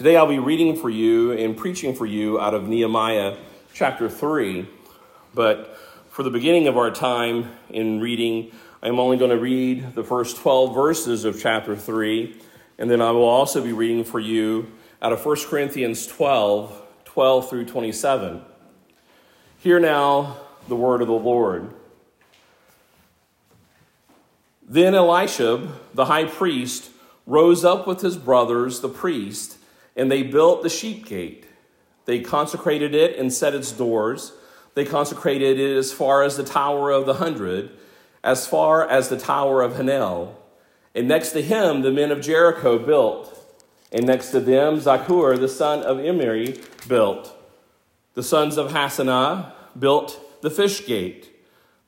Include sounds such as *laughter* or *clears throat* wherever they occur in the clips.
Today I'll be reading for you and preaching for you out of Nehemiah chapter 3. But for the beginning of our time in reading, I'm only going to read the first 12 verses of chapter 3, and then I will also be reading for you out of 1 Corinthians 12 12 through 27. Hear now the word of the Lord. Then Elisha, the high priest, rose up with his brothers, the priest and they built the sheep gate. They consecrated it and set its doors. They consecrated it as far as the Tower of the Hundred, as far as the Tower of Hanel. And next to him, the men of Jericho built. And next to them, Zaccur, the son of Imri, built. The sons of Hassenaah built the fish gate.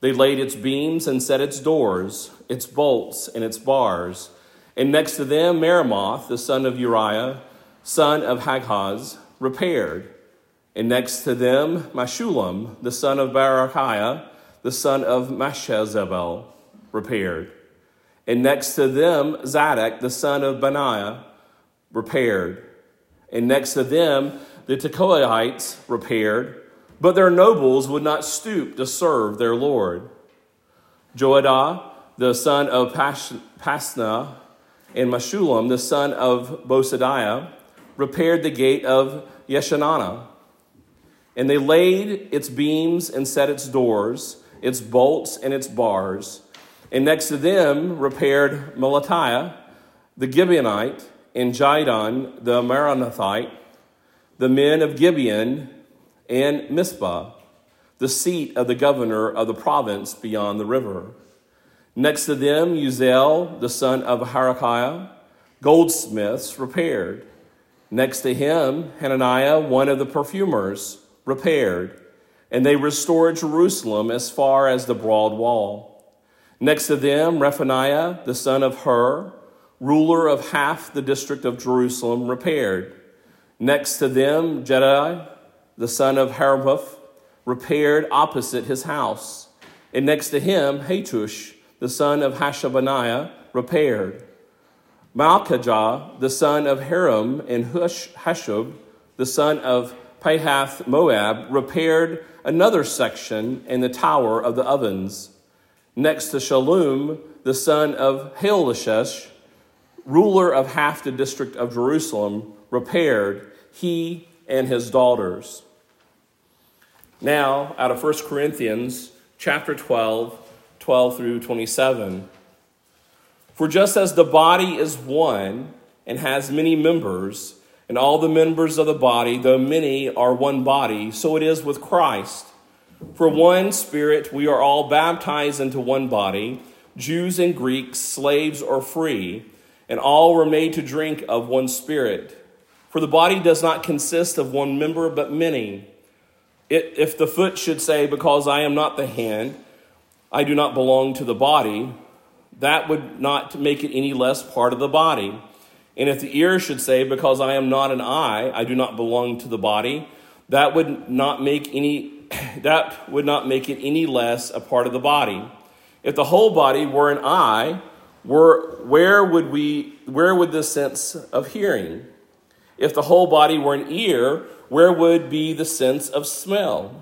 They laid its beams and set its doors, its bolts, and its bars. And next to them, Meremoth, the son of Uriah, son of Hakkoz, repaired. And next to them, Meshullam, the son of Berechiah, the son of Meshezabel, repaired. And next to them, Zadok, the son of Benaiah, repaired. And next to them, the Tekoites repaired, but their nobles would not stoop to serve their Lord. Joiada, the son of Pasna, and Meshullam, the son of Besodeiah, repaired the gate of Yeshanana. And they laid its beams and set its doors, its bolts and its bars. And next to them repaired Melatiah, the Gibeonite, and Jadon, the Meronothite, the men of Gibeon, and Mizpah, the seat of the governor of the province beyond the river. Next to them, Uzziel, the son of Harakiah, goldsmiths repaired. Next to him, Hananiah, one of the perfumers, repaired, and they restored Jerusalem as far as the broad wall. Next to them, Rephaniah, the son of Hur, ruler of half the district of Jerusalem, repaired. Next to them, Jedai, the son of Haraph, repaired opposite his house. And next to him, Hattush, the son of Hashabaniah, repaired. Malchijah, the son of Haram, and Hasshub, the son of Pahath Moab, repaired another section in the tower of the ovens. Next to Shallum, the son of Hallohesh, ruler of half the district of Jerusalem, repaired, he and his daughters. Now, out of 1 Corinthians chapter 12, 12 through 27. For just as the body is one and has many members, and all the members of the body, though many, are one body, so it is with Christ. For one Spirit we are all baptized into one body, Jews and Greeks, slaves or free, and all were made to drink of one Spirit. For the body does not consist of one member, but many. It, if the foot should say, Because I am not the hand, I do not belong to the body, that would not make it any less part of the body. And if the ear should say, Because I am not an eye, I do not belong to the body, that would not make any *clears throat* that would not make it any less a part of the body. If the whole body were an eye, were, where would we where would the sense of hearing? If the whole body were an ear, where would be the sense of smell?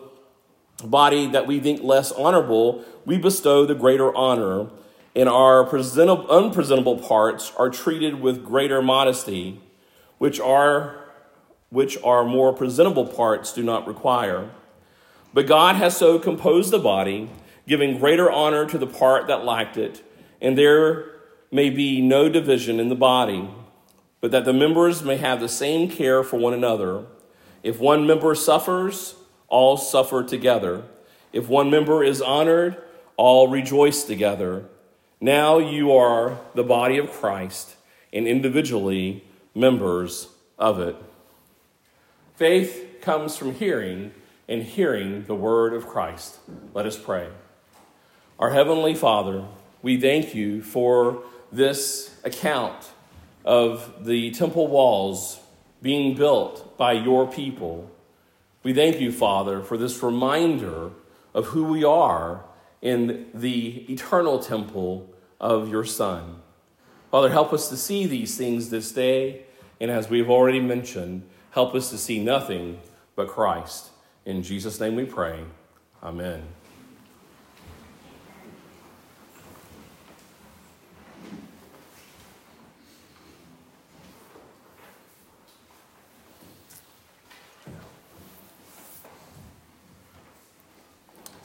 body that we think less honorable, we bestow the greater honor, and our presentable unpresentable parts are treated with greater modesty, which are which our more presentable parts do not require. But God has so composed the body, giving greater honor to the part that lacked it, and there may be no division in the body, but that the members may have the same care for one another. If one member suffers, all suffer together. If one member is honored, all rejoice together. Now you are the body of Christ and individually members of it. Faith comes from hearing, and hearing the word of Christ. Let us pray. Our Heavenly Father, we thank you for this account of the temple walls being built by your people. We thank you, Father, for this reminder of who we are in the eternal temple of your Son. Father, help us to see these things this day, and as we've already mentioned, help us to see nothing but Christ. In Jesus' name we pray. Amen.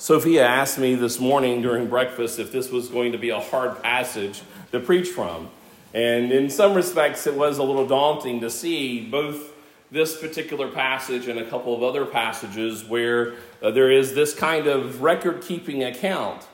Sophia asked me this morning during breakfast if this was going to be a hard passage to preach from. And in some respects, it was a little daunting to see both this particular passage and a couple of other passages where uh, there is this kind of record keeping account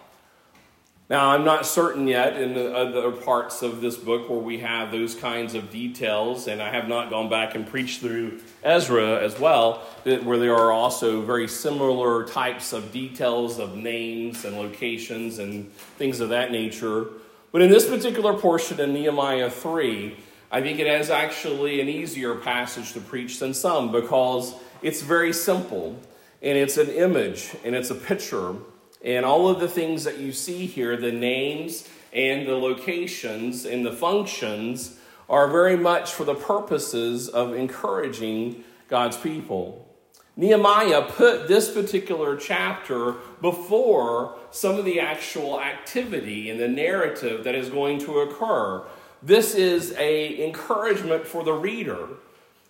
now, I'm not certain yet in the other parts of this book where we have those kinds of details, and I have not gone back and preached through Ezra as well, where there are also very similar types of details of names and locations and things of that nature. But in this particular portion in Nehemiah 3, I think it is actually an easier passage to preach than some because it's very simple and it's an image and it's a picture and all of the things that you see here, the names and the locations and the functions, are very much for the purposes of encouraging God's people. Nehemiah put this particular chapter before some of the actual activity and the narrative that is going to occur. This is a encouragement for the reader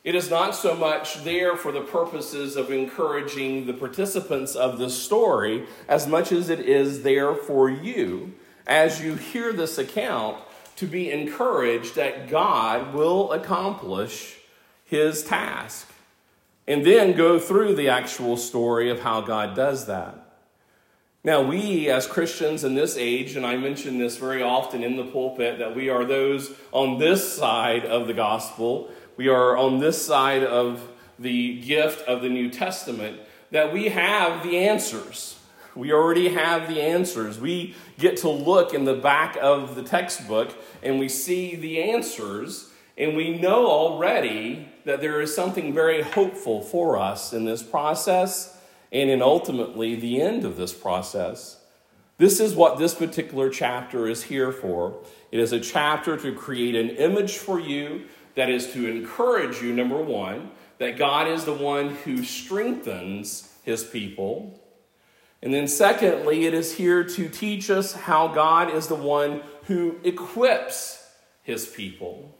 it is not so much there for the purposes of encouraging the participants of the story as much as it is there for you as you hear this account to be encouraged that God will accomplish his task. And then go through the actual story of how God does that. Now, we as Christians in this age, and I mention this very often in the pulpit, that we are those on this side of the gospel we are on this side of the gift of the New Testament, that we have the answers. We already have the answers. We get to look in the back of the textbook and we see the answers, and we know already that there is something very hopeful for us in this process and in ultimately the end of this process. This is what this particular chapter is here for. It is a chapter to create an image for you that is to encourage you, number one, that God is the one who strengthens his people. And then, secondly, it is here to teach us how God is the one who equips his people.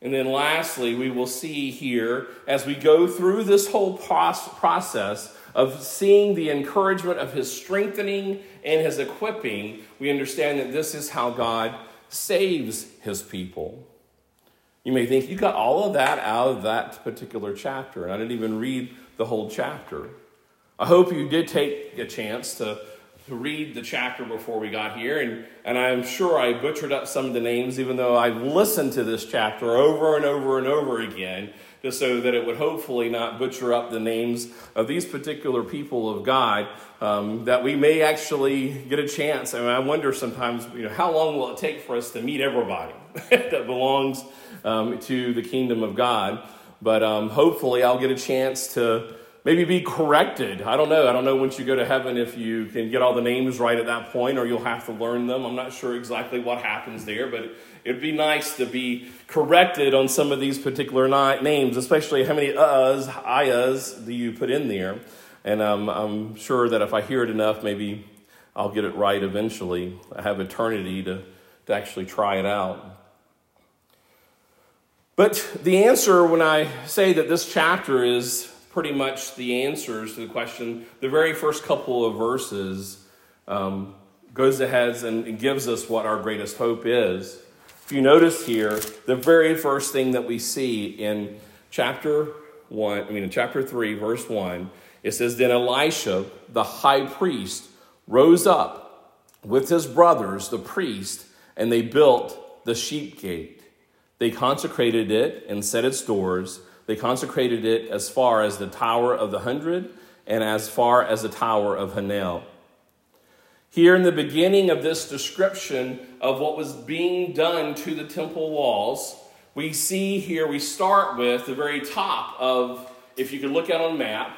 And then, lastly, we will see here as we go through this whole process of seeing the encouragement of his strengthening and his equipping, we understand that this is how God saves his people. You may think you got all of that out of that particular chapter, and I didn't even read the whole chapter. I hope you did take a chance to, to read the chapter before we got here, and, and I'm sure I butchered up some of the names, even though I've listened to this chapter over and over and over again, just so that it would hopefully not butcher up the names of these particular people of God, um, that we may actually get a chance. I mean, I wonder sometimes, you know, how long will it take for us to meet everybody *laughs* that belongs um, to the kingdom of God. But um, hopefully, I'll get a chance to maybe be corrected. I don't know. I don't know once you go to heaven if you can get all the names right at that point or you'll have to learn them. I'm not sure exactly what happens there, but it'd be nice to be corrected on some of these particular names, especially how many uhs, ayahs do you put in there. And um, I'm sure that if I hear it enough, maybe I'll get it right eventually. I have eternity to, to actually try it out. But the answer, when I say that this chapter is pretty much the answers to the question, the very first couple of verses um, goes ahead and gives us what our greatest hope is. If you notice here, the very first thing that we see in chapter 1, I mean, in chapter 3, verse 1, it says, Then Elisha, the high priest, rose up with his brothers, the priest, and they built the sheep gate. They consecrated it and set its doors. They consecrated it as far as the Tower of the Hundred and as far as the Tower of Hanel. Here, in the beginning of this description of what was being done to the temple walls, we see here, we start with the very top of, if you could look at on a map,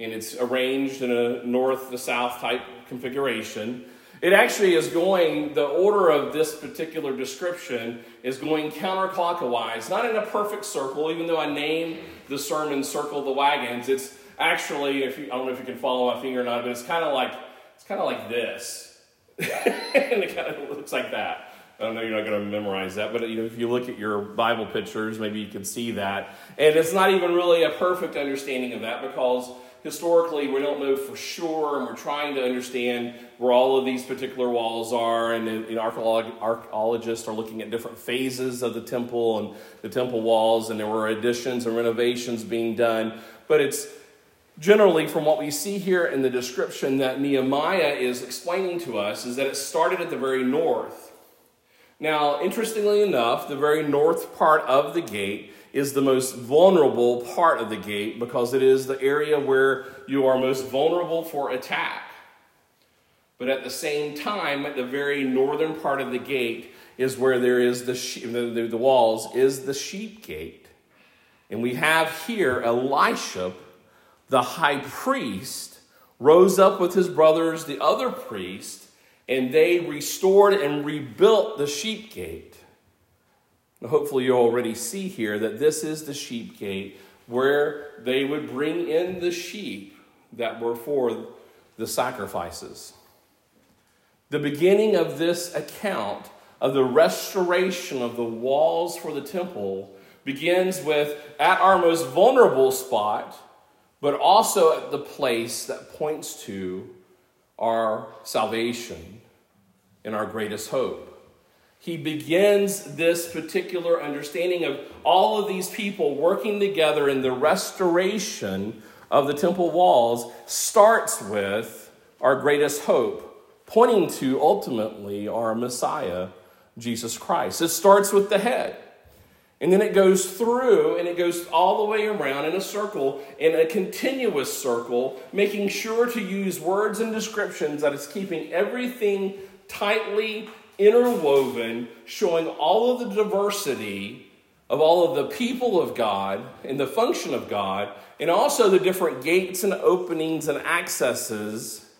and it's arranged in a north to south type configuration. It actually is going, the order of this particular description is going counterclockwise, not in a perfect circle, even though I named the sermon Circle the Wagons. It's actually, if you, I don't know if you can follow my finger or not, but it's kind of like, it's kind of like this. *laughs* and it kind of looks like that. I don't know you're not going to memorize that, but you know, if you look at your Bible pictures, maybe you can see that. And it's not even really a perfect understanding of that because historically we don't know for sure, and we're trying to understand where all of these particular walls are. And, archaeologists are looking at different phases of the temple and the temple walls, and there were additions and renovations being done. But it's generally from what we see here in the description that Nehemiah is explaining to us is that it started at the very north now, interestingly enough, the very north part of the gate is the most vulnerable part of the gate because it is the area where you are most vulnerable for attack. But at the same time, at the very northern part of the gate is where there is the, the, the walls, is the sheep gate. And we have here Elisha, the high priest, rose up with his brothers, the other priests, and they restored and rebuilt the sheep gate. Hopefully, you already see here that this is the sheep gate where they would bring in the sheep that were for the sacrifices. The beginning of this account of the restoration of the walls for the temple begins with at our most vulnerable spot, but also at the place that points to our salvation and our greatest hope. He begins this particular understanding of all of these people working together in the restoration of the temple walls, starts with our greatest hope, pointing to ultimately our Messiah, Jesus Christ. It starts with the head. And then it goes through and it goes all the way around in a circle, in a continuous circle, making sure to use words and descriptions that is keeping everything tightly interwoven, showing all of the diversity of all of the people of God and the function of God, and also the different gates and openings and accesses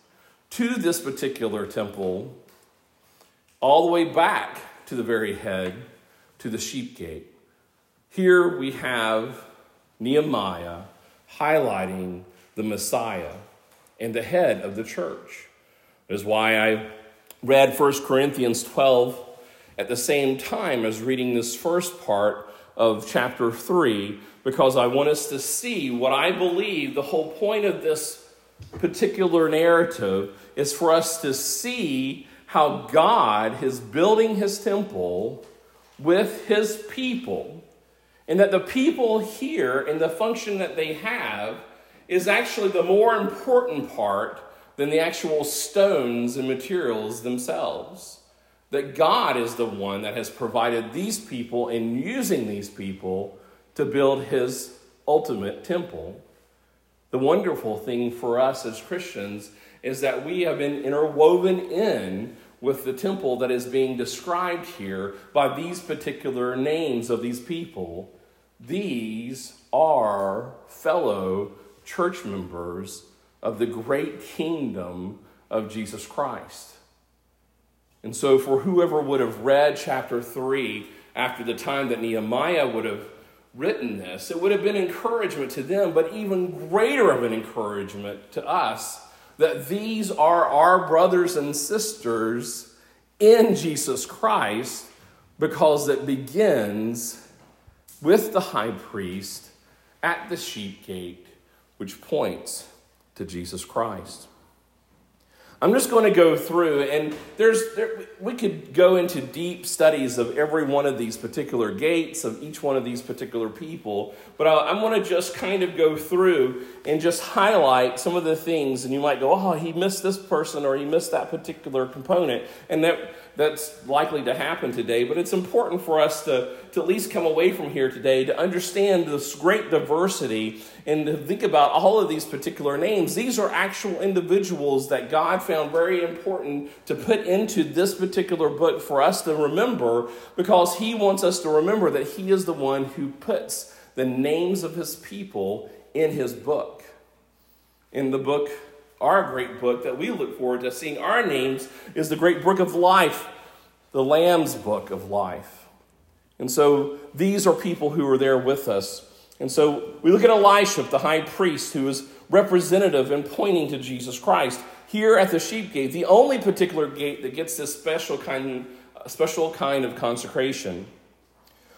to this particular temple, all the way back to the very head, to the sheep gate. Here we have Nehemiah highlighting the Messiah and the head of the church. That is why I read 1 Corinthians 12 at the same time as reading this first part of chapter 3 because I want us to see what I believe the whole point of this particular narrative is for us to see how God is building his temple with his people and that the people here and the function that they have is actually the more important part than the actual stones and materials themselves. That God is the one that has provided these people and using these people to build his ultimate temple. The wonderful thing for us as Christians is that we have been interwoven in with the temple that is being described here by these particular names of these people these are fellow church members of the great kingdom of Jesus Christ. And so, for whoever would have read chapter 3 after the time that Nehemiah would have written this, it would have been encouragement to them, but even greater of an encouragement to us that these are our brothers and sisters in Jesus Christ because it begins with the high priest at the sheep gate, which points to Jesus Christ. I'm just going to go through, and there's there, we could go into deep studies of every one of these particular gates of each one of these particular people, but I, I'm going to just kind of go through and just highlight some of the things. And you might go, "Oh, he missed this person, or he missed that particular component," and that that's likely to happen today, but it's important for us to, to at least come away from here today to understand this great diversity and to think about all of these particular names. These are actual individuals that God found very important to put into this particular book for us to remember because He wants us to remember that He is the one who puts the names of His people in His book. In the book our great book that we look forward to seeing our names is the great book of life, the Lamb's book of life. And so these are people who are there with us. And so we look at Elisha, the high priest, who is representative and pointing to Jesus Christ. Here at the sheep gate, the only particular gate that gets this special kind, uh, special kind of consecration.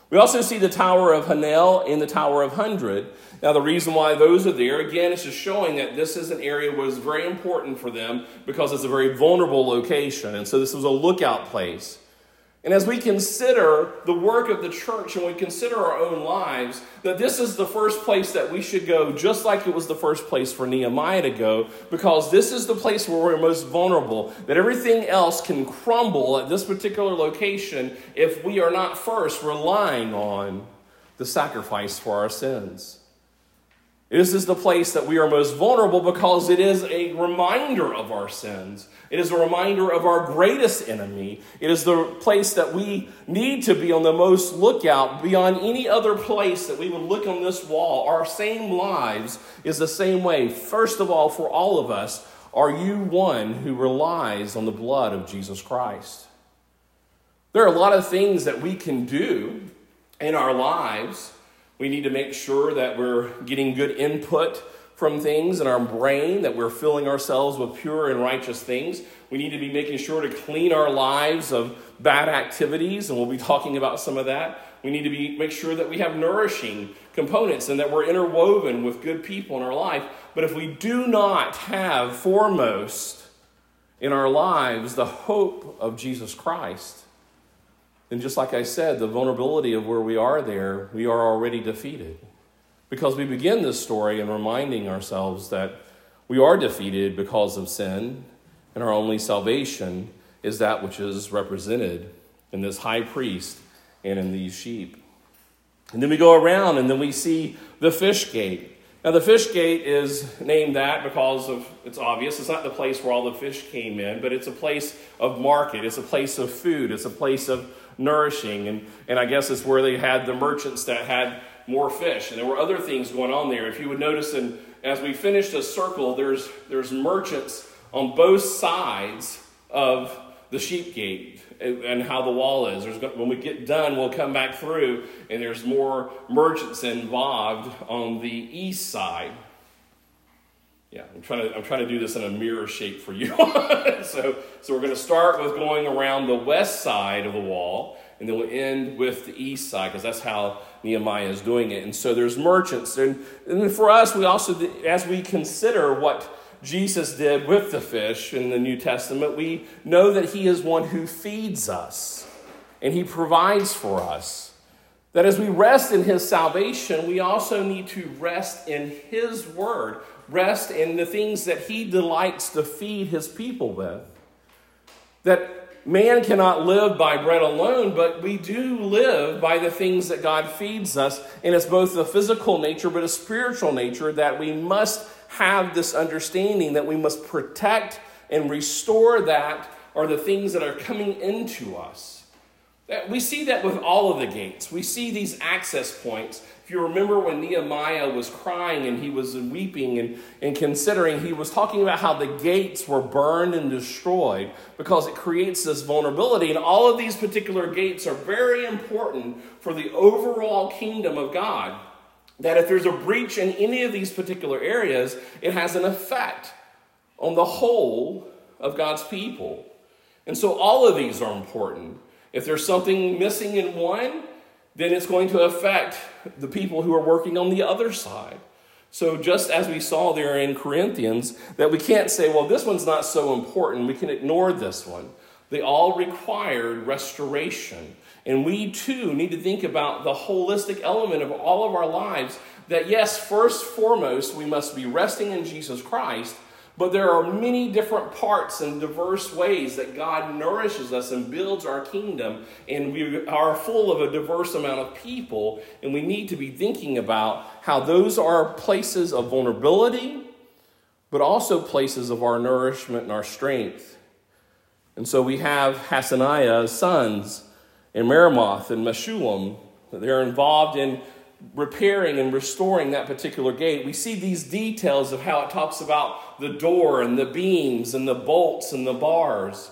We also see the Tower of Hanel and the Tower of Hundred. Now, the reason why those are there, again, is just showing that this is an area was very important for them because it's a very vulnerable location. And so this was a lookout place. And as we consider the work of the church and we consider our own lives, that this is the first place that we should go, just like it was the first place for Nehemiah to go, because this is the place where we're most vulnerable. That everything else can crumble at this particular location if we are not first relying on the sacrifice for our sins. This is the place that we are most vulnerable because it is a reminder of our sins. It is a reminder of our greatest enemy. It is the place that we need to be on the most lookout beyond any other place that we would look on this wall. Our same lives is the same way. First of all, for all of us, are you one who relies on the blood of Jesus Christ? There are a lot of things that we can do in our lives we need to make sure that we're getting good input from things in our brain, that we're filling ourselves with pure and righteous things. We need to be making sure to clean our lives of bad activities, and we'll be *laughs* talking about some of that. We need to be, make sure that we have nourishing components and that we're interwoven with good people in our life. But if we do not have foremost in our lives the hope of Jesus Christ, then just like I said, the vulnerability of where we are there, we are already defeated. Because we begin this story in reminding ourselves that we are defeated because of sin, and our only salvation is that which is represented in this high priest and in these sheep. And then we go around and then we see the fish gate. Now, the fish gate is named that because of it's obvious. It's not the place where all the fish came in, but it's a place of market, it's a place of food, it's a place of nourishing. And, and I guess it's where they had the merchants that had more fish. And there were other things going on there. If you would notice, and as we finished a circle, there's, there's merchants on both sides of the sheep gate and how the wall is. There's, when we get done, we'll come back through, and there's more merchants involved on the east side. Yeah, I'm trying to I'm trying to do this in a mirror shape for you. *laughs* so so we're going to start with going around the west side of the wall, and then we'll end with the east side because that's how Nehemiah is doing it. And so there's merchants, and and for us, we also as we consider what Jesus did with the fish in the New Testament, we know that He is one who feeds us and He provides for us. That as we rest in His salvation, we also need to rest in His Word rest in the things that he delights to feed his people with. That man cannot live by bread alone, but we do live by the things that God feeds us. And it's both a physical nature, but a spiritual nature that we must have this understanding that we must protect and restore that are the things that are coming into us. We see that with all of the gates. We see these access points if you remember when Nehemiah was crying and he was weeping and, and considering, he was talking about how the gates were burned and destroyed because it creates this vulnerability. And all of these particular gates are very important for the overall kingdom of God. That if there's a breach in any of these particular areas, it has an effect on the whole of God's people. And so all of these are important. If there's something missing in one, then it's going to affect the people who are working on the other side. So, just as we saw there in Corinthians, that we can't say, well, this one's not so important, we can ignore this one. They all required restoration. And we too need to think about the holistic element of all of our lives that, yes, first foremost, we must be resting in Jesus Christ, But there are many different parts and diverse ways that God nourishes us and builds our kingdom. And we are full of a diverse amount of people. And we need to be thinking about how those are places of vulnerability, but also places of our nourishment and our strength. And so we have Hassenaah's sons and Meremoth and Meshullam. They're involved in repairing and restoring that particular gate, we see these details of how it talks about the door and the beams and the bolts and the bars.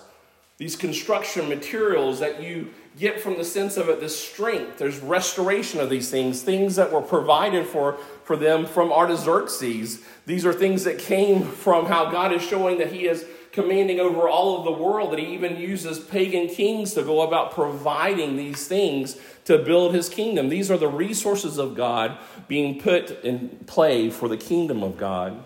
These construction materials that you get from the sense of it, this strength. There's restoration of these things, things that were provided for, for them from Artaxerxes. These are things that came from how God is showing that He is commanding over all of the world, that He even uses pagan kings to go about providing these things to build his kingdom. These are the resources of God being put in play for the kingdom of God.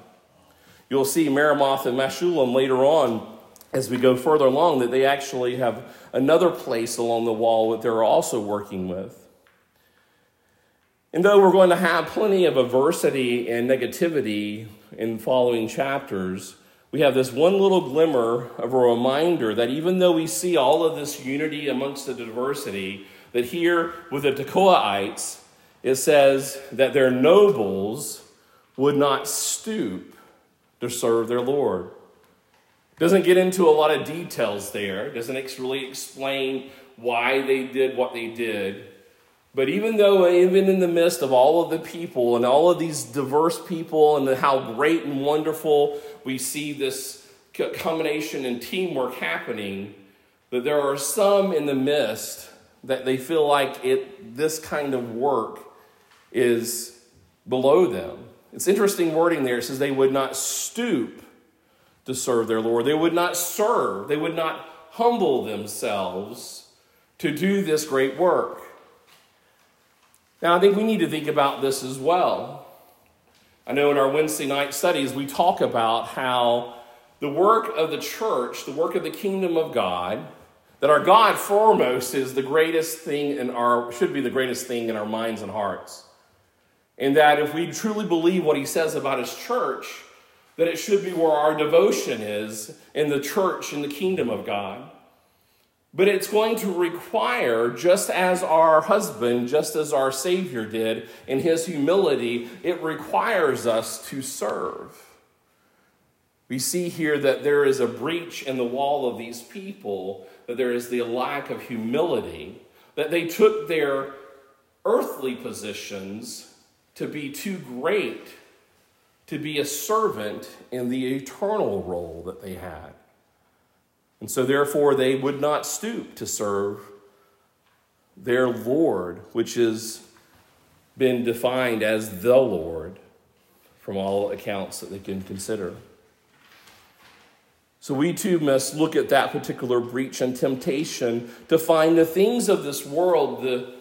You'll see Meremoth and Meshullam later on as we go further along that they actually have another place along the wall that they're also working with. And though we're going to have plenty of adversity and negativity in following chapters, we have this one little glimmer of a reminder that even though we see all of this unity amongst the diversity, that here with the Tekoaites, it says that their nobles would not stoop to serve their Lord. Doesn't get into a lot of details there, doesn't really explain why they did what they did. But even though, even in the midst of all of the people and all of these diverse people, and how great and wonderful we see this combination and teamwork happening, that there are some in the midst that they feel like it, this kind of work is below them. It's interesting wording there. It says they would not stoop to serve their Lord. They would not serve. They would not humble themselves to do this great work. Now, I think we need to think about this as well. I know in our Wednesday night studies, we talk about how the work of the church, the work of the kingdom of God, that our God foremost is the greatest thing in our, should be the greatest thing in our minds and hearts. And that if we truly believe what he says about his church, that it should be where our devotion is in the church, in the kingdom of God. But it's going to require, just as our husband, just as our Savior did in his humility, it requires us to serve. We see here that there is a breach in the wall of these people, that there is the lack of humility, that they took their earthly positions to be too great to be a servant in the eternal role that they had. And so, therefore, they would not stoop to serve their Lord, which has been defined as the Lord from all accounts that they can consider. So we too must look at that particular breach and temptation to find the things of this world, the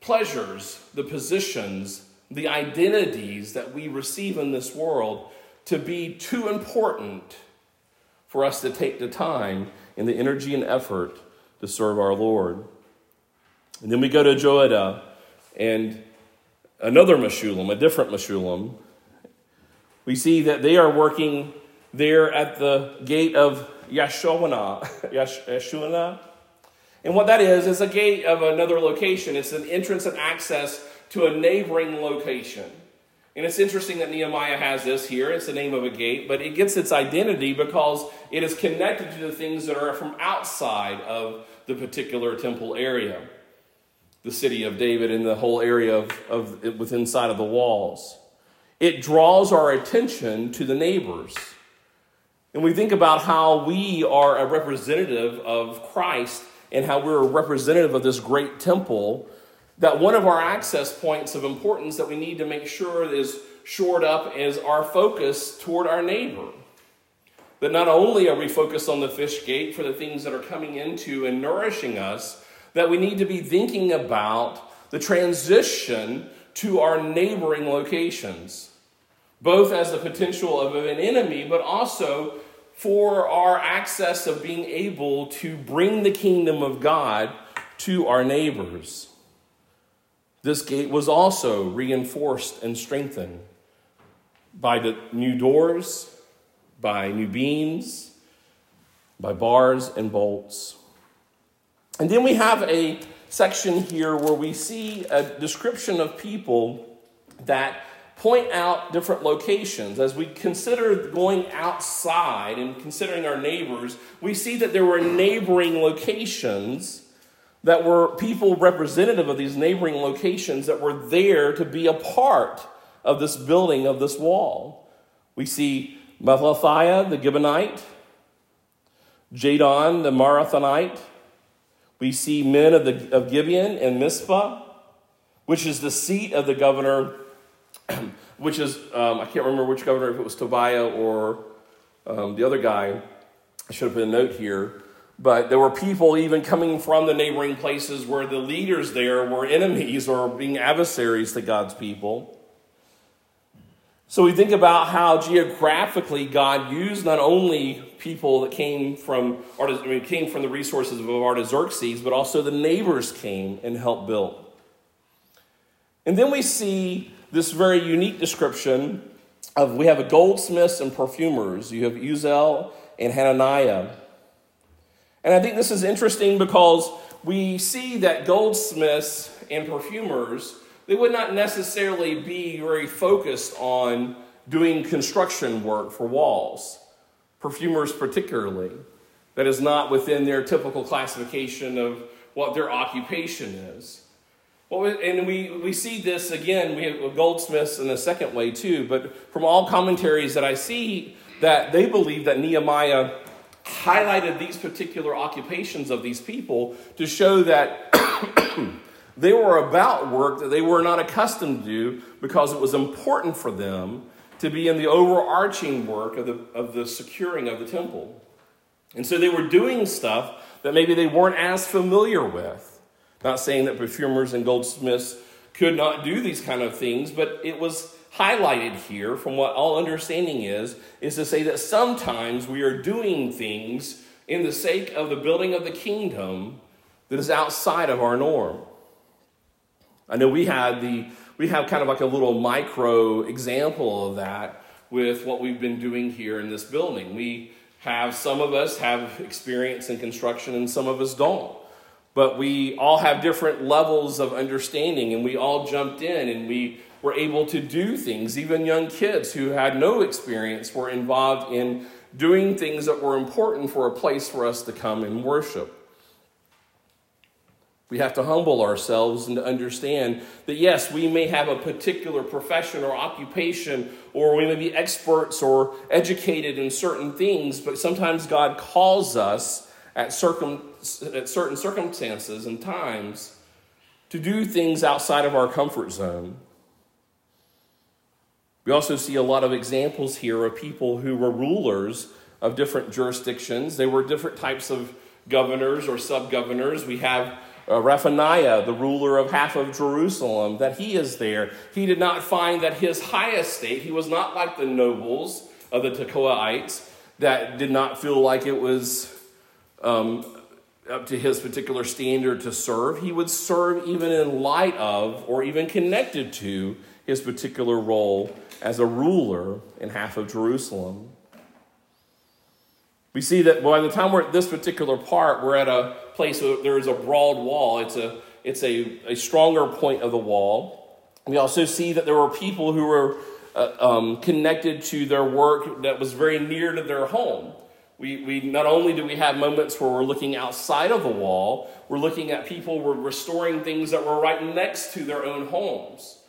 pleasures, the positions, the identities that we receive in this world to be too important for us to take the time and the energy and effort to serve our Lord. And then we go to Joiada and another Meshullam, a different Meshullam. We see that they are working there at the gate of Yeshua. *laughs* Yeshua. And what that is, is a gate of another location. It's an entrance and access to a neighboring location. And it's interesting that Nehemiah has this here. It's the name of a gate, but it gets its identity because it is connected to the things that are from outside of the particular temple area, the city of David, and the whole area of, of within inside of the walls. It draws our attention to the neighbors. And we think about how we are a representative of Christ and how we're a representative of this great temple, that one of our access points of importance that we need to make sure is shored up is our focus toward our neighbor. That not only are we focused on the fish gate for the things that are coming into and nourishing us, that we need to be thinking about the transition to our neighboring locations both as the potential of an enemy, but also for our access of being able to bring the kingdom of God to our neighbors. This gate was also reinforced and strengthened by the new doors, by new beams, by bars and bolts. And then we have a section here where we see a description of people that point out different locations. As we consider going outside and considering our neighbors, we see that there were neighboring locations that were people representative of these neighboring locations that were there to be a part of this building, of this wall. We see Mathathiah the Gibeonite, Jadon the Marathonite. We see men of, the, of Gibeon and Mizpah, which is the seat of the governor *clears throat* which is, um, I can't remember which governor, if it was Tobiah or um, the other guy. I should have put a note here. But there were people even coming from the neighboring places where the leaders there were enemies or being adversaries to God's people. So we think about how geographically God used not only people that came from I mean, came from the resources of Artaxerxes, but also the neighbors came and helped build. And then we see this very unique description of we have a goldsmiths and perfumers. You have Uzziel and Hananiah. And I think this is interesting because we see that goldsmiths and perfumers, they would not necessarily be very focused on doing construction work for walls. Perfumers, particularly. That is not within their typical classification of what their occupation is. Well, and we, we see this again, we have goldsmiths in a second way too, but from all commentaries that I see, that they believe that Nehemiah highlighted these particular occupations of these people to show that *coughs* they were about work that they were not accustomed to do because it was important for them to be in the overarching work of the, of the securing of the temple. And so they were doing stuff that maybe they weren't as familiar with. Not saying that perfumers and goldsmiths could not do these kind of things, but it was highlighted here from what all understanding is, is to say that sometimes we are doing things in the sake of the building of the kingdom that is outside of our norm. I know we had the we have kind of like a little micro example of that with what we've been doing here in this building. We have some of us have experience in construction and some of us don't but we all have different levels of understanding and we all jumped in and we were able to do things even young kids who had no experience were involved in doing things that were important for a place for us to come and worship we have to humble ourselves and to understand that yes, we may have a particular profession or occupation, or we may be experts or educated in certain things, but sometimes God calls us at, circum, at certain circumstances and times to do things outside of our comfort zone. We also see a lot of examples here of people who were rulers of different jurisdictions. They were different types of governors or sub governors. We have uh, Raphaniah, the ruler of half of Jerusalem, that he is there. He did not find that his high estate, he was not like the nobles of the Tekoaites that did not feel like it was um, up to his particular standard to serve. He would serve even in light of or even connected to his particular role as a ruler in half of Jerusalem. We see that by the time we're at this particular part, we're at a place where there is a broad wall. It's a, it's a, a stronger point of the wall. We also see that there were people who were uh, um, connected to their work that was very near to their home. We, we not only do we have moments where we're looking outside of the wall, we're looking at people, we're restoring things that were right next to their own homes.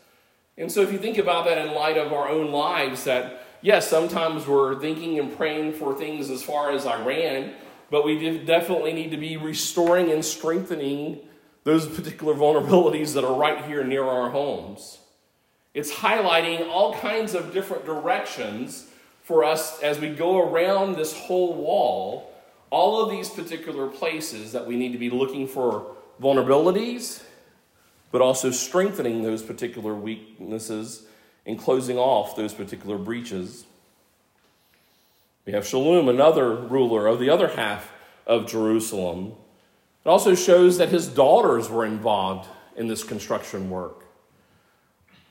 And so if you think about that in light of our own lives, that yes, sometimes we're thinking and praying for things as far as Iran, but we definitely need to be restoring and strengthening those particular vulnerabilities that are right here near our homes. It's highlighting all kinds of different directions for us as we go around this whole wall, all of these particular places that we need to be looking for vulnerabilities, but also strengthening those particular weaknesses and closing off those particular breaches. We have Shallum, another ruler of the other half of Jerusalem. It also shows that his daughters were involved in this construction work.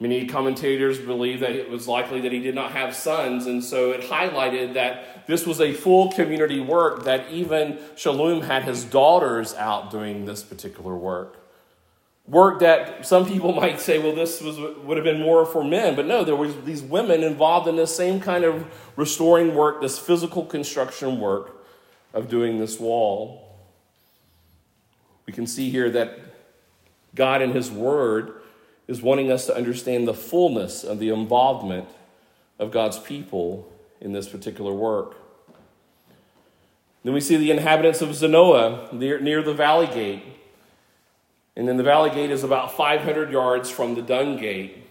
Many commentators believe that it was likely that he did not have sons, and so it highlighted that this was a full community work, that even Shallum had his daughters out doing this particular work. Work that some people *laughs* might say, well, this was, would have been more for men, but no, there was these women involved in this same kind of restoring work, this physical construction work of doing this wall. We can see here that God in His Word is wanting us to understand the fullness of the involvement of God's people in this particular work. Then we see the inhabitants of Zanoah near, near the valley gate. And then the valley gate is about 500 yards from the dung gate.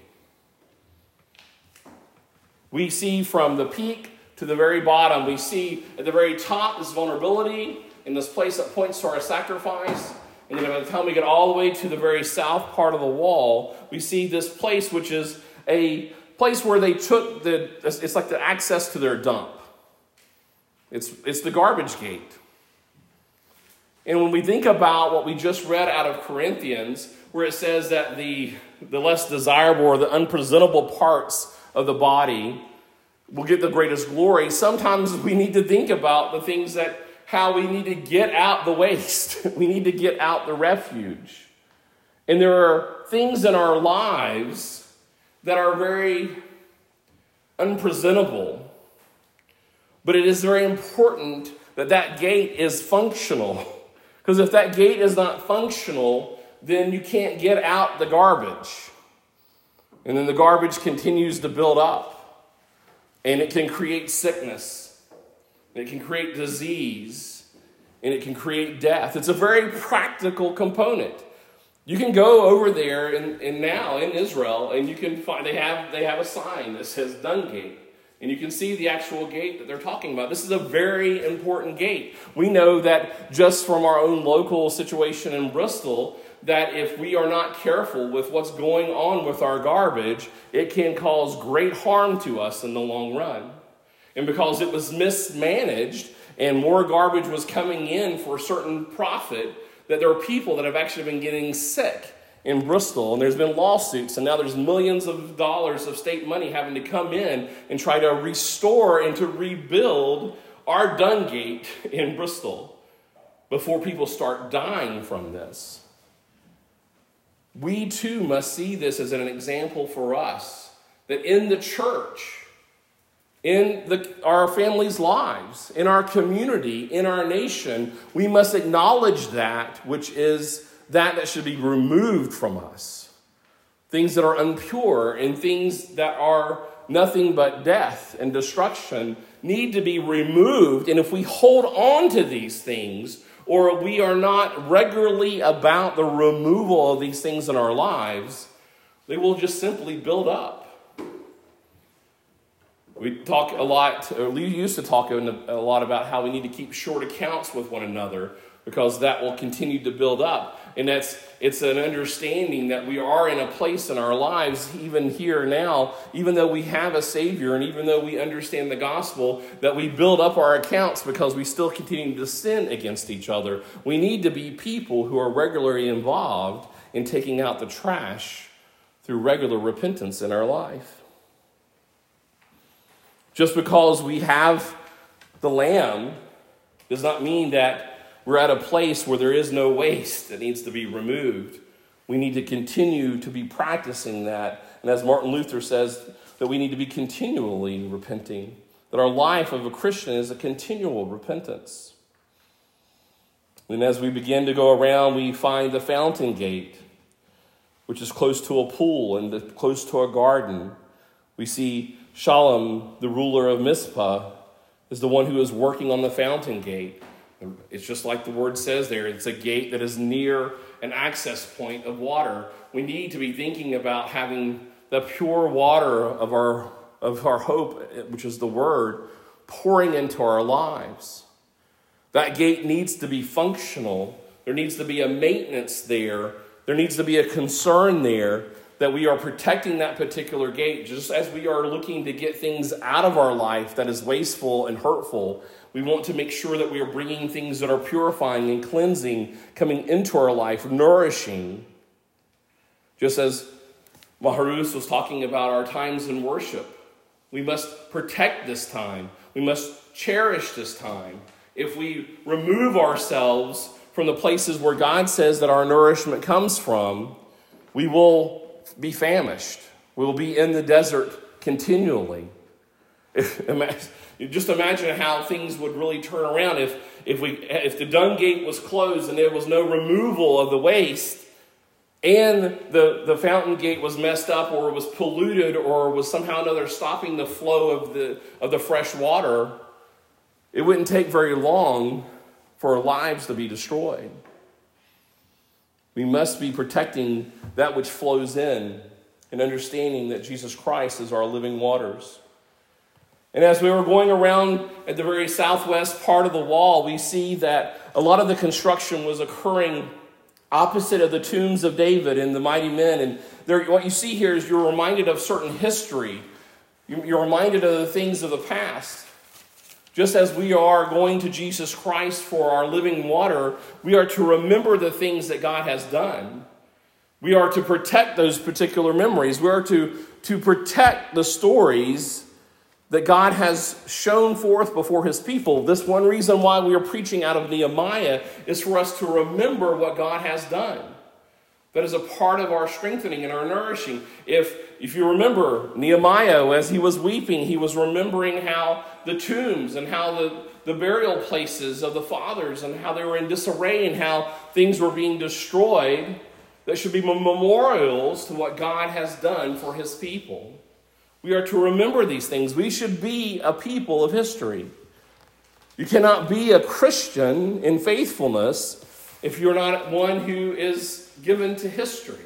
We see from the peak to the very bottom, we see at the very top this vulnerability in this place that points to our sacrifice. And then by the time we get all the way to the very south part of the wall, we see this place, which is a place where they took the, it's like the access to their dump. It's, it's the garbage gate. And when we think about what we just read out of Corinthians, where it says that the, the less desirable or the unpresentable parts of the body will get the greatest glory, sometimes we need to think about the things that how we need to get out the waste. *laughs* we need to get out the refuge. And there are things in our lives that are very unpresentable. But it is very important that that gate is functional. *laughs* Because if that gate is not functional, then you can't get out the garbage. And then the garbage continues to build up. And it can create sickness it can create disease, and it can create death. It's a very practical component. You can go over there and, and now in Israel, and you can find they have they have a sign that says Dung Gate. And you can see the actual gate that they're talking about. This is a very important gate. We know that just from our own local situation in Bristol, that if we are not careful with what's going on with our garbage, it can cause great harm to us in the long run. And because it was mismanaged and more garbage was coming in for a certain profit, that there are people that have actually been getting sick in Bristol, and there's been lawsuits, and now there's millions of dollars of state money having to come in and try to restore and to rebuild our Dungate in Bristol before people start dying from this. We too must see this as an example for us that in the church, in the, our families' lives, in our community, in our nation, we must acknowledge that which is that that should be removed from us. Things that are impure and things that are nothing but death and destruction need to be removed. And if we hold on to these things, or we are not regularly about the removal of these things in our lives, they will just simply build up. We talk a lot, or we used to talk a lot about how we need to keep short accounts with one another because that will continue to build up. And that's it's an understanding that we are in a place in our lives, even here now, even though we have a Savior and even though we understand the gospel, that we build up our accounts because we still continue to sin against each other. We need to be people who are regularly involved in taking out the trash through regular repentance in our life. Just because we have the lamb does not mean that we're at a place where there is no waste that needs to be removed. We need to continue to be practicing that. And as Martin Luther says, that we need to be continually repenting, that our life of a Christian is a continual repentance. And as we begin to go around, we find the fountain gate, which is close to a pool and close to a garden. We see Shallum, the ruler of Mizpah, is the one who is working on the fountain gate. It's just like the word says there it's a gate that is near an access point of water. We need to be thinking about having the pure water of our, of our hope, which is the word, pouring into our lives. That gate needs to be functional. There needs to be a maintenance there. There needs to be a concern there that we are protecting that particular gate, just as we are looking to get things out of our life that is wasteful and hurtful. We want to make sure that we are bringing things that are purifying and cleansing coming into our life, nourishing. Just as Maharus was talking about our times in worship. We must protect this time. We must cherish this time. If we remove ourselves from the places where God says that our nourishment comes from, we will be famished. We will be in the desert continually. *laughs* Just imagine how things would really turn around if, if, we, if the dung gate was closed and there was no removal of the waste and the, the fountain gate was messed up or was polluted or was somehow another stopping the flow of the, of the fresh water, it wouldn't take very long for our lives to be destroyed. We must be protecting that which flows in and understanding that Jesus Christ is our living waters. And as we were going around at the very southwest part of the wall, we see that a lot of the construction was occurring opposite of the tombs of David and the mighty men. And there, what you see here is you're reminded of certain history, you're reminded of the things of the past. Just as we are going to Jesus Christ for our living water, we are to remember the things that God has done. We are to protect those particular memories. We are to, to protect the stories that God has shown forth before his people. This one reason why we are preaching out of Nehemiah is for us to remember what God has done. That is a part of our strengthening and our nourishing. If, if you remember Nehemiah, as he was weeping, he was remembering how the tombs and how the, the burial places of the fathers and how they were in disarray and how things were being destroyed that should be memorials to what God has done for his people. We are to remember these things. We should be a people of history. You cannot be a Christian in faithfulness if you're not one who is given to history.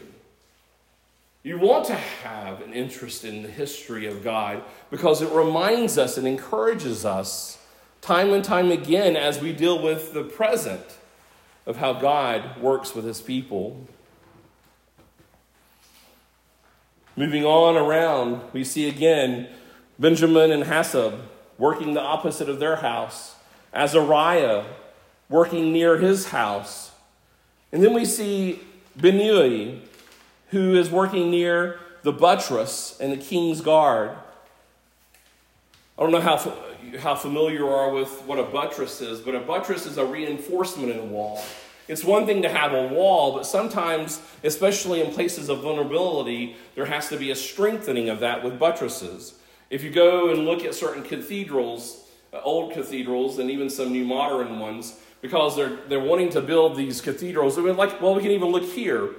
You want to have an interest in the history of God because it reminds us and encourages us time and time again as we deal with the present of how God works with his people. Moving on around, we see again Benjamin and Hasshub working the opposite of their house, Azariah working near his house. And then we see Binnui, who is working near the buttress and the king's guard. I don't know how, how familiar you are with what a buttress is, but a buttress is a reinforcement in a wall. It's one thing to have a wall, but sometimes, especially in places of vulnerability, there has to be a strengthening of that with buttresses. If you go and look at certain cathedrals, uh, old cathedrals, and even some new modern ones, because they're, they're wanting to build these cathedrals, like, well, we can even look here.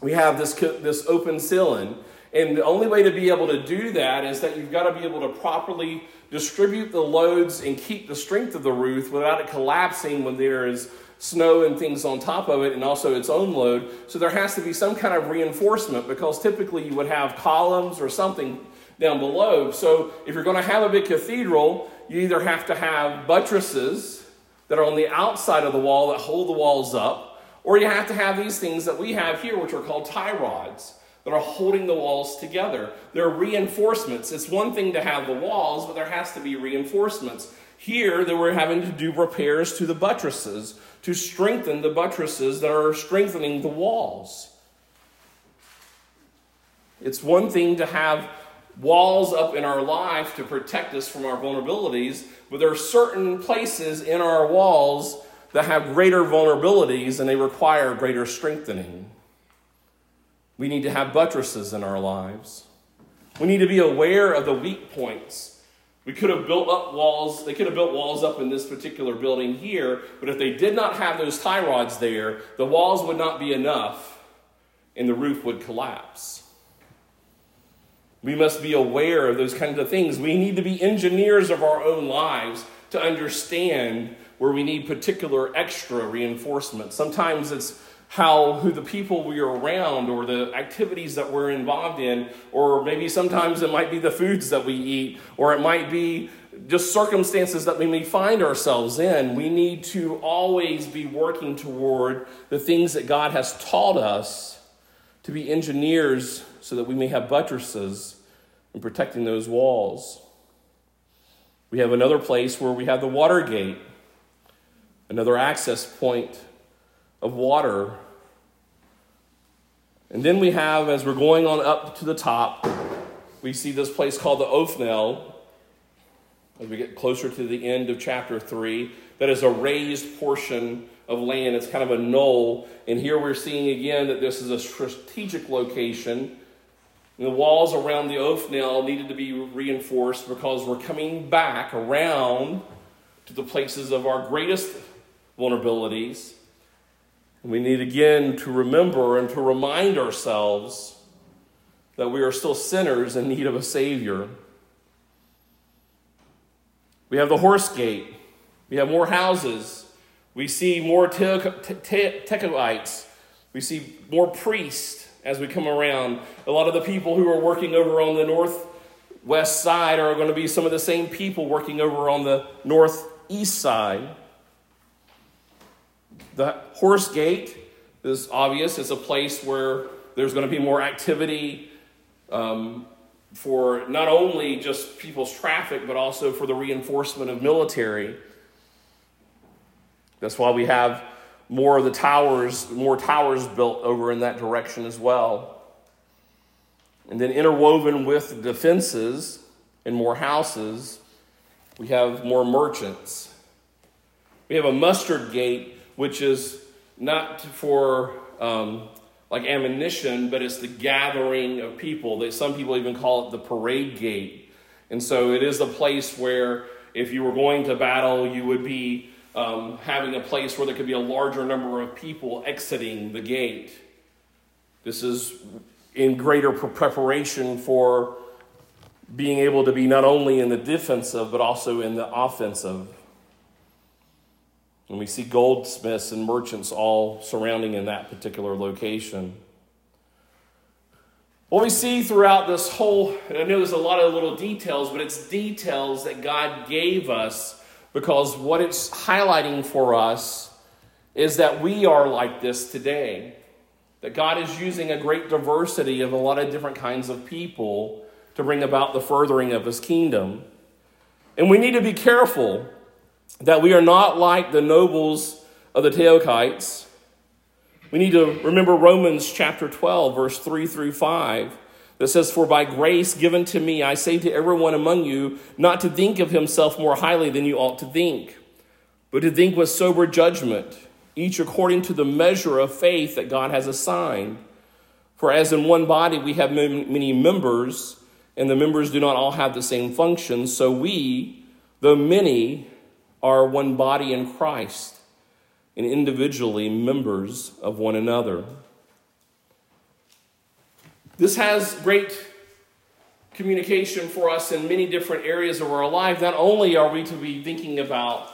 We have this, this open ceiling. And the only way to be able to do that is that you've got to be able to properly distribute the loads and keep the strength of the roof without it collapsing when there is snow and things on top of it and also its own load. So there has to be some kind of reinforcement because typically you would have columns or something down below. So if you're going to have a big cathedral, you either have to have buttresses that are on the outside of the wall that hold the walls up, or you have to have these things that we have here, which are called tie rods that are holding the walls together. They're reinforcements. It's one thing to have the walls, but there has to be reinforcements. Here, they were having to do repairs to the buttresses to strengthen the buttresses that are strengthening the walls. It's one thing to have walls up in our life to protect us from our vulnerabilities, but there are certain places in our walls that have greater vulnerabilities and they require greater strengthening. We need to have buttresses in our lives. We need to be aware of the weak points we could have built up walls, they could have built walls up in this particular building here, but if they did not have those tie rods there, the walls would not be enough and the roof would collapse. We must be aware of those kinds of things. We need to be engineers of our own lives to understand where we need particular extra reinforcement. Sometimes it's how who the people we are around or the activities that we're involved in or maybe sometimes it might be the foods that we eat or it might be just circumstances that we may find ourselves in. We need to always be working toward the things that god has taught us to be engineers so that we may have buttresses in protecting those walls. We have another place where we have the water gate another access point of water. And then we have, as we're going on up to the top, we see this place called the Ophel. As we get closer to the end of chapter 3, that is a raised portion of land. It's kind of a knoll. And here we're seeing again that this is a strategic location. And the walls around the Ophel needed to be reinforced because we're coming back around to the places of our greatest vulnerabilities. We need again to remember and to remind ourselves that we are still sinners in need of a Savior. We have the horse gate. We have more houses. We see more Tekoites. We see more priests as we come around. A lot of the people who are working over on the northwest side are going to be some of the same people working over on the northeast side. The horse gate is obvious. It's a place where there's going to be more activity um, for not only just people's traffic, but also for the reinforcement of military. That's why we have more of the towers, more towers built over in that direction as well. And then interwoven with defenses and more houses, we have more merchants. We have a muster gate, which is not for um, like ammunition, but it's the gathering of people. Some people even call it the parade gate. And so it is a place where if you were going to battle, you would be um, having a place where there could be a larger number of people exiting the gate. This is in greater preparation for being able to be not only in the defensive, but also in the offensive. And we see goldsmiths and merchants all surrounding in that particular location. What we see throughout this whole, and I know there's a lot of little details, but it's details that God gave us because what it's highlighting for us is that we are like this today. That God is using a great diversity of a lot of different kinds of people to bring about the furthering of his kingdom. And we need to be careful that we are not like the nobles of the Tekoites. We need to remember Romans chapter 12, verse 3 through 5 that says, For by grace given to me, I say to everyone among you, not to think of himself more highly than you ought to think, but to think with sober judgment, each according to the measure of faith that God has assigned. For as in one body we have many members, and the members do not all have the same function, so we, though many, are one body in Christ, and individually members of one another. This has great communication for us in many different areas of our life. Not only are we to be thinking about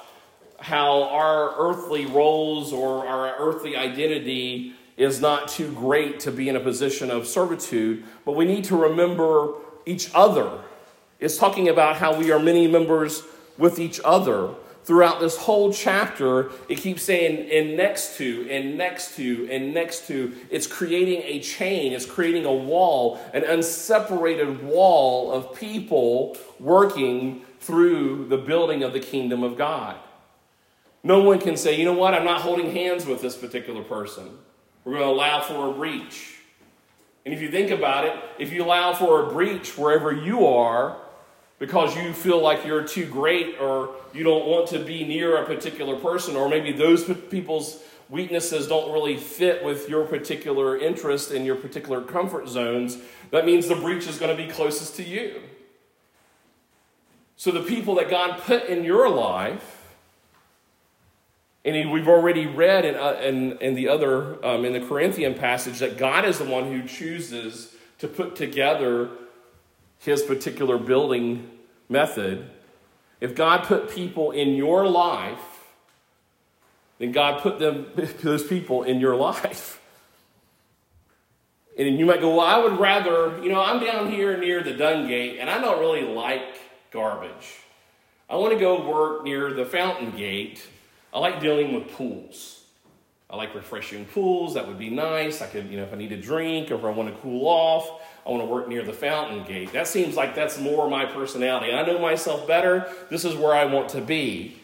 how our earthly roles or our earthly identity is not too great to be in a position of servitude, but we need to remember each other. It's talking about how we are many members with each other throughout this whole chapter, it keeps saying, and next to, and next to, and next to. It's creating a chain, it's creating a wall, an unseparated wall of people working through the building of the kingdom of God. No one can say, you know what, I'm not holding hands with this particular person. We're going to allow for a breach. And if you think about it, if you allow for a breach wherever you are, because you feel like you're too great or you don't want to be near a particular person, or maybe those people's weaknesses don't really fit with your particular interest and your particular comfort zones, that means the breach is going to be closest to you. So the people that God put in your life, and we've already read in, uh, in, in the other, um, in the Corinthian passage, that God is the one who chooses to put together his particular building method, if God put people in your life, then God put them, *laughs* those people in your life. And you might go, well, I would rather, you know, I'm down here near the Dung Gate and I don't really like garbage. I want to go work near the Fountain Gate. I like dealing with pools. I like refreshing pools. That would be nice. I could, you know, if I need a drink or if I want to cool off, I want to work near the fountain gate. That seems like that's more my personality. I know myself better. This is where I want to be.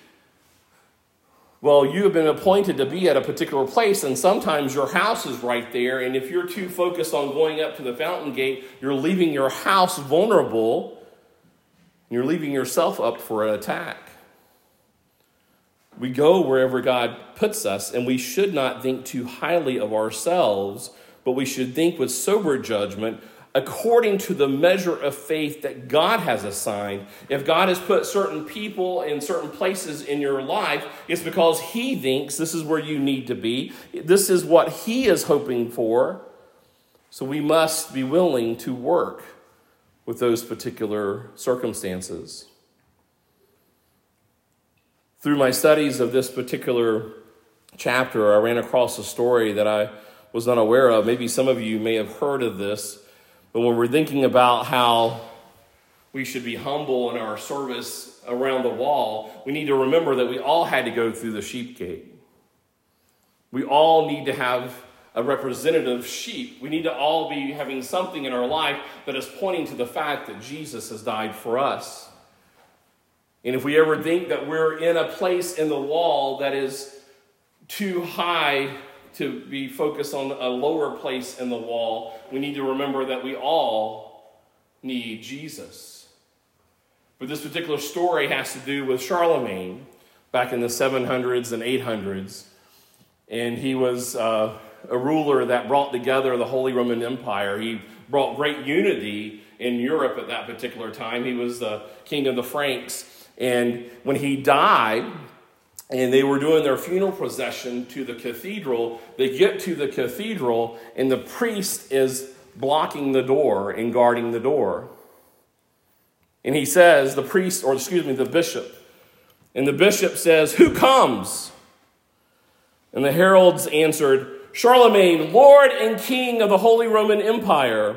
Well, you have been appointed to be at a particular place, and sometimes your house is right there. And if you're too focused on going up to the fountain gate, you're leaving your house vulnerable. You're leaving yourself up for an attack. We go wherever God puts us, and we should not think too highly of ourselves, but we should think with sober judgment according to the measure of faith that God has assigned. If God has put certain people in certain places in your life, it's because He thinks this is where you need to be. This is what He is hoping for. So we must be willing to work with those particular circumstances. Through my studies of this particular chapter, I ran across a story that I was unaware of. Maybe some of you may have heard of this. But when we're thinking about how we should be humble in our service around the wall, we need to remember that we all had to go through the sheep gate. We all need to have a representative sheep. We need to all be having something in our life that is pointing to the fact that Jesus has died for us. And if we ever think that we're in a place in the wall that is too high to be focused on a lower place in the wall, we need to remember that we all need Jesus. But this particular story has to do with Charlemagne back in the 700s and 800s. And he was uh, a ruler that brought together the Holy Roman Empire. He brought great unity in Europe at that particular time. He was the king of the Franks. And when he died, and they were doing their funeral procession to the cathedral. They get to the cathedral, and the priest is blocking the door and guarding the door. And he says, the priest, or excuse me, the bishop, and the bishop says, Who comes? And the heralds answered, Charlemagne, Lord and King of the Holy Roman Empire.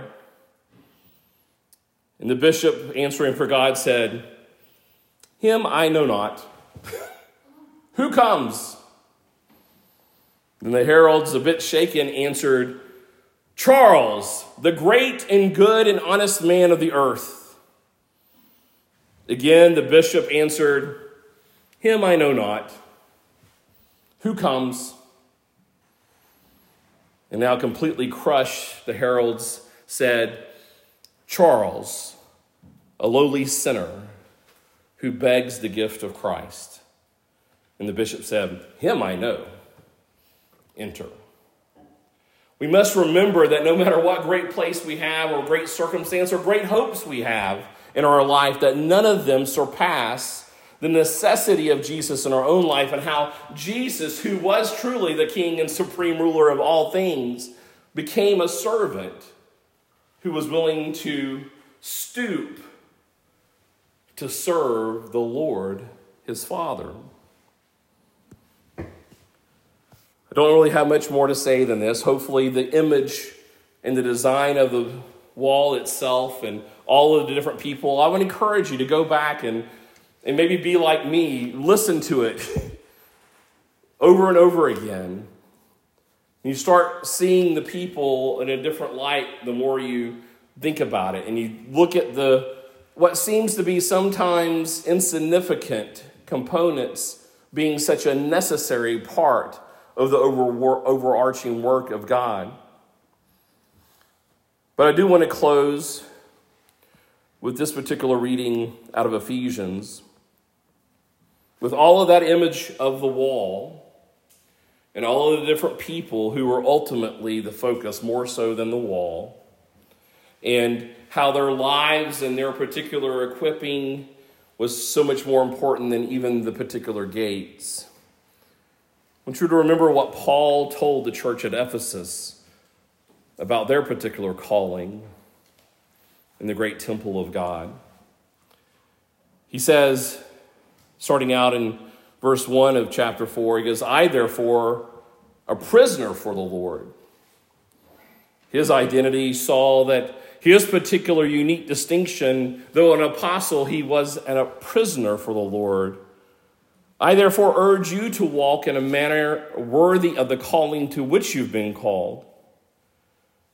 And the bishop, answering for God, said, Him I know not. *laughs* Who comes? And the heralds, a bit shaken, answered, Charles, the great and good and honest man of the earth. Again, the bishop answered, Him I know not. Who comes? And now, completely crushed, the heralds said, Charles, a lowly sinner who begs the gift of Christ. And the bishop said, Him I know. Enter. We must remember that no matter what great place we have, or great circumstance, or great hopes we have in our life, that none of them surpass the necessity of Jesus in our own life and how Jesus, who was truly the king and supreme ruler of all things, became a servant who was willing to stoop to serve the Lord, his Father. I don't really have much more to say than this. Hopefully, the image and the design of the wall itself and all of the different people, I would encourage you to go back and, and maybe be like me, listen to it *laughs* over and over again. You start seeing the people in a different light the more you think about it and you look at the what seems to be sometimes insignificant components being such a necessary part of the over, overarching work of God. But I do want to close with this particular reading out of Ephesians. With all of that image of the wall and all of the different people who were ultimately the focus more so than the wall, and how their lives and their particular equipping was so much more important than even the particular gates. I want you to remember what Paul told the church at Ephesus about their particular calling in the great temple of God. He says, starting out in verse 1 of chapter 4, he goes, I therefore, a prisoner for the Lord. His identity saw that his particular unique distinction, though an apostle, he was a prisoner for the Lord. I therefore urge you to walk in a manner worthy of the calling to which you've been called,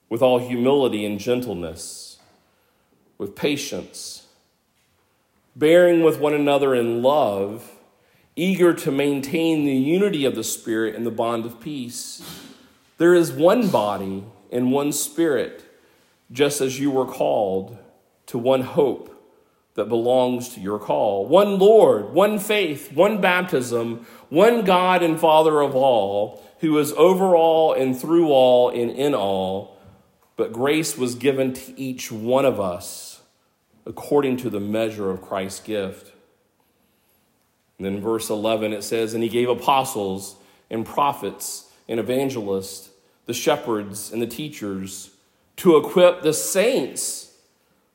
with all humility and gentleness, with patience, bearing with one another in love, eager to maintain the unity of the Spirit in the bond of peace. There is one body and one Spirit, just as you were called to one hope that belongs to your call. One Lord, one faith, one baptism, one God and Father of all, who is over all and through all and in all. But grace was given to each one of us according to the measure of Christ's gift. And then verse 11 it says, And he gave apostles and prophets and evangelists, the shepherds and the teachers, to equip the saints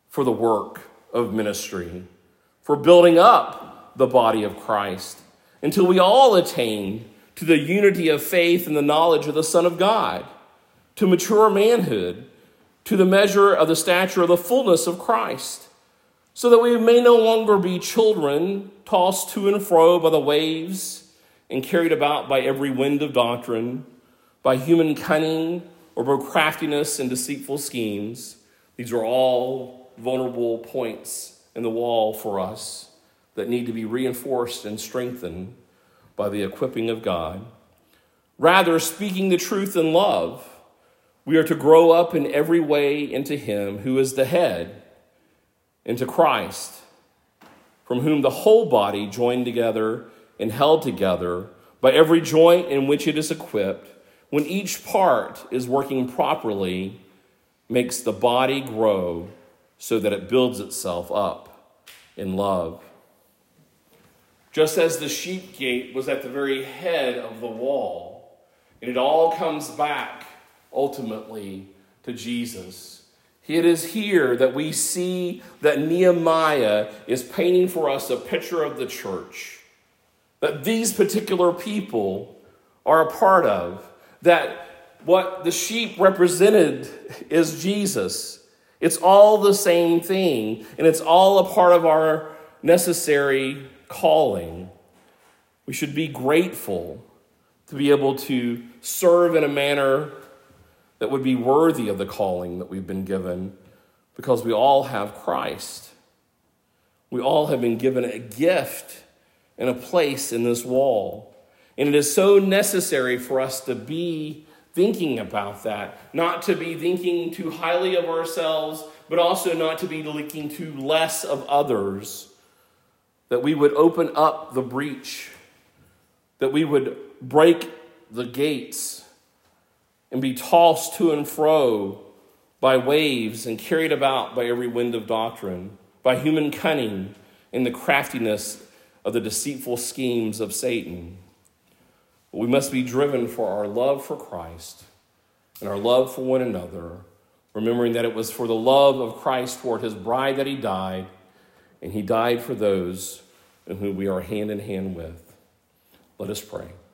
for the work of ministry, for building up the body of Christ, until we all attain to the unity of faith and the knowledge of the Son of God, to mature manhood, to the measure of the stature of the fullness of Christ, so that we may no longer be children tossed to and fro by the waves and carried about by every wind of doctrine, by human cunning or by craftiness and deceitful schemes. These are all vulnerable points in the wall for us that need to be reinforced and strengthened by the equipping of God. Rather, speaking the truth in love, we are to grow up in every way into Him who is the head, into Christ, from whom the whole body, joined together and held together by every joint in which it is equipped, when each part is working properly, makes the body grow so that it builds itself up in love. Just as the sheep gate was at the very head of the wall, and it all comes back ultimately to Jesus. It is here that we see that Nehemiah is painting for us a picture of the church that these particular people are a part of, that what the sheep represented is Jesus it's all the same thing, and it's all a part of our necessary calling. We should be grateful to be able to serve in a manner that would be worthy of the calling that we've been given because we all have Christ. We all have been given a gift and a place in this wall. And it is so necessary for us to be thinking about that, not to be thinking too highly of ourselves, but also not to be thinking too less of others, that we would open up the breach, that we would break the gates and be tossed to and fro by waves and carried about by every wind of doctrine, by human cunning and the craftiness of the deceitful schemes of Satan. We must be driven for our love for Christ and our love for one another, remembering that it was for the love of Christ toward his bride that he died, and he died for those in whom we are hand in hand with. Let us pray.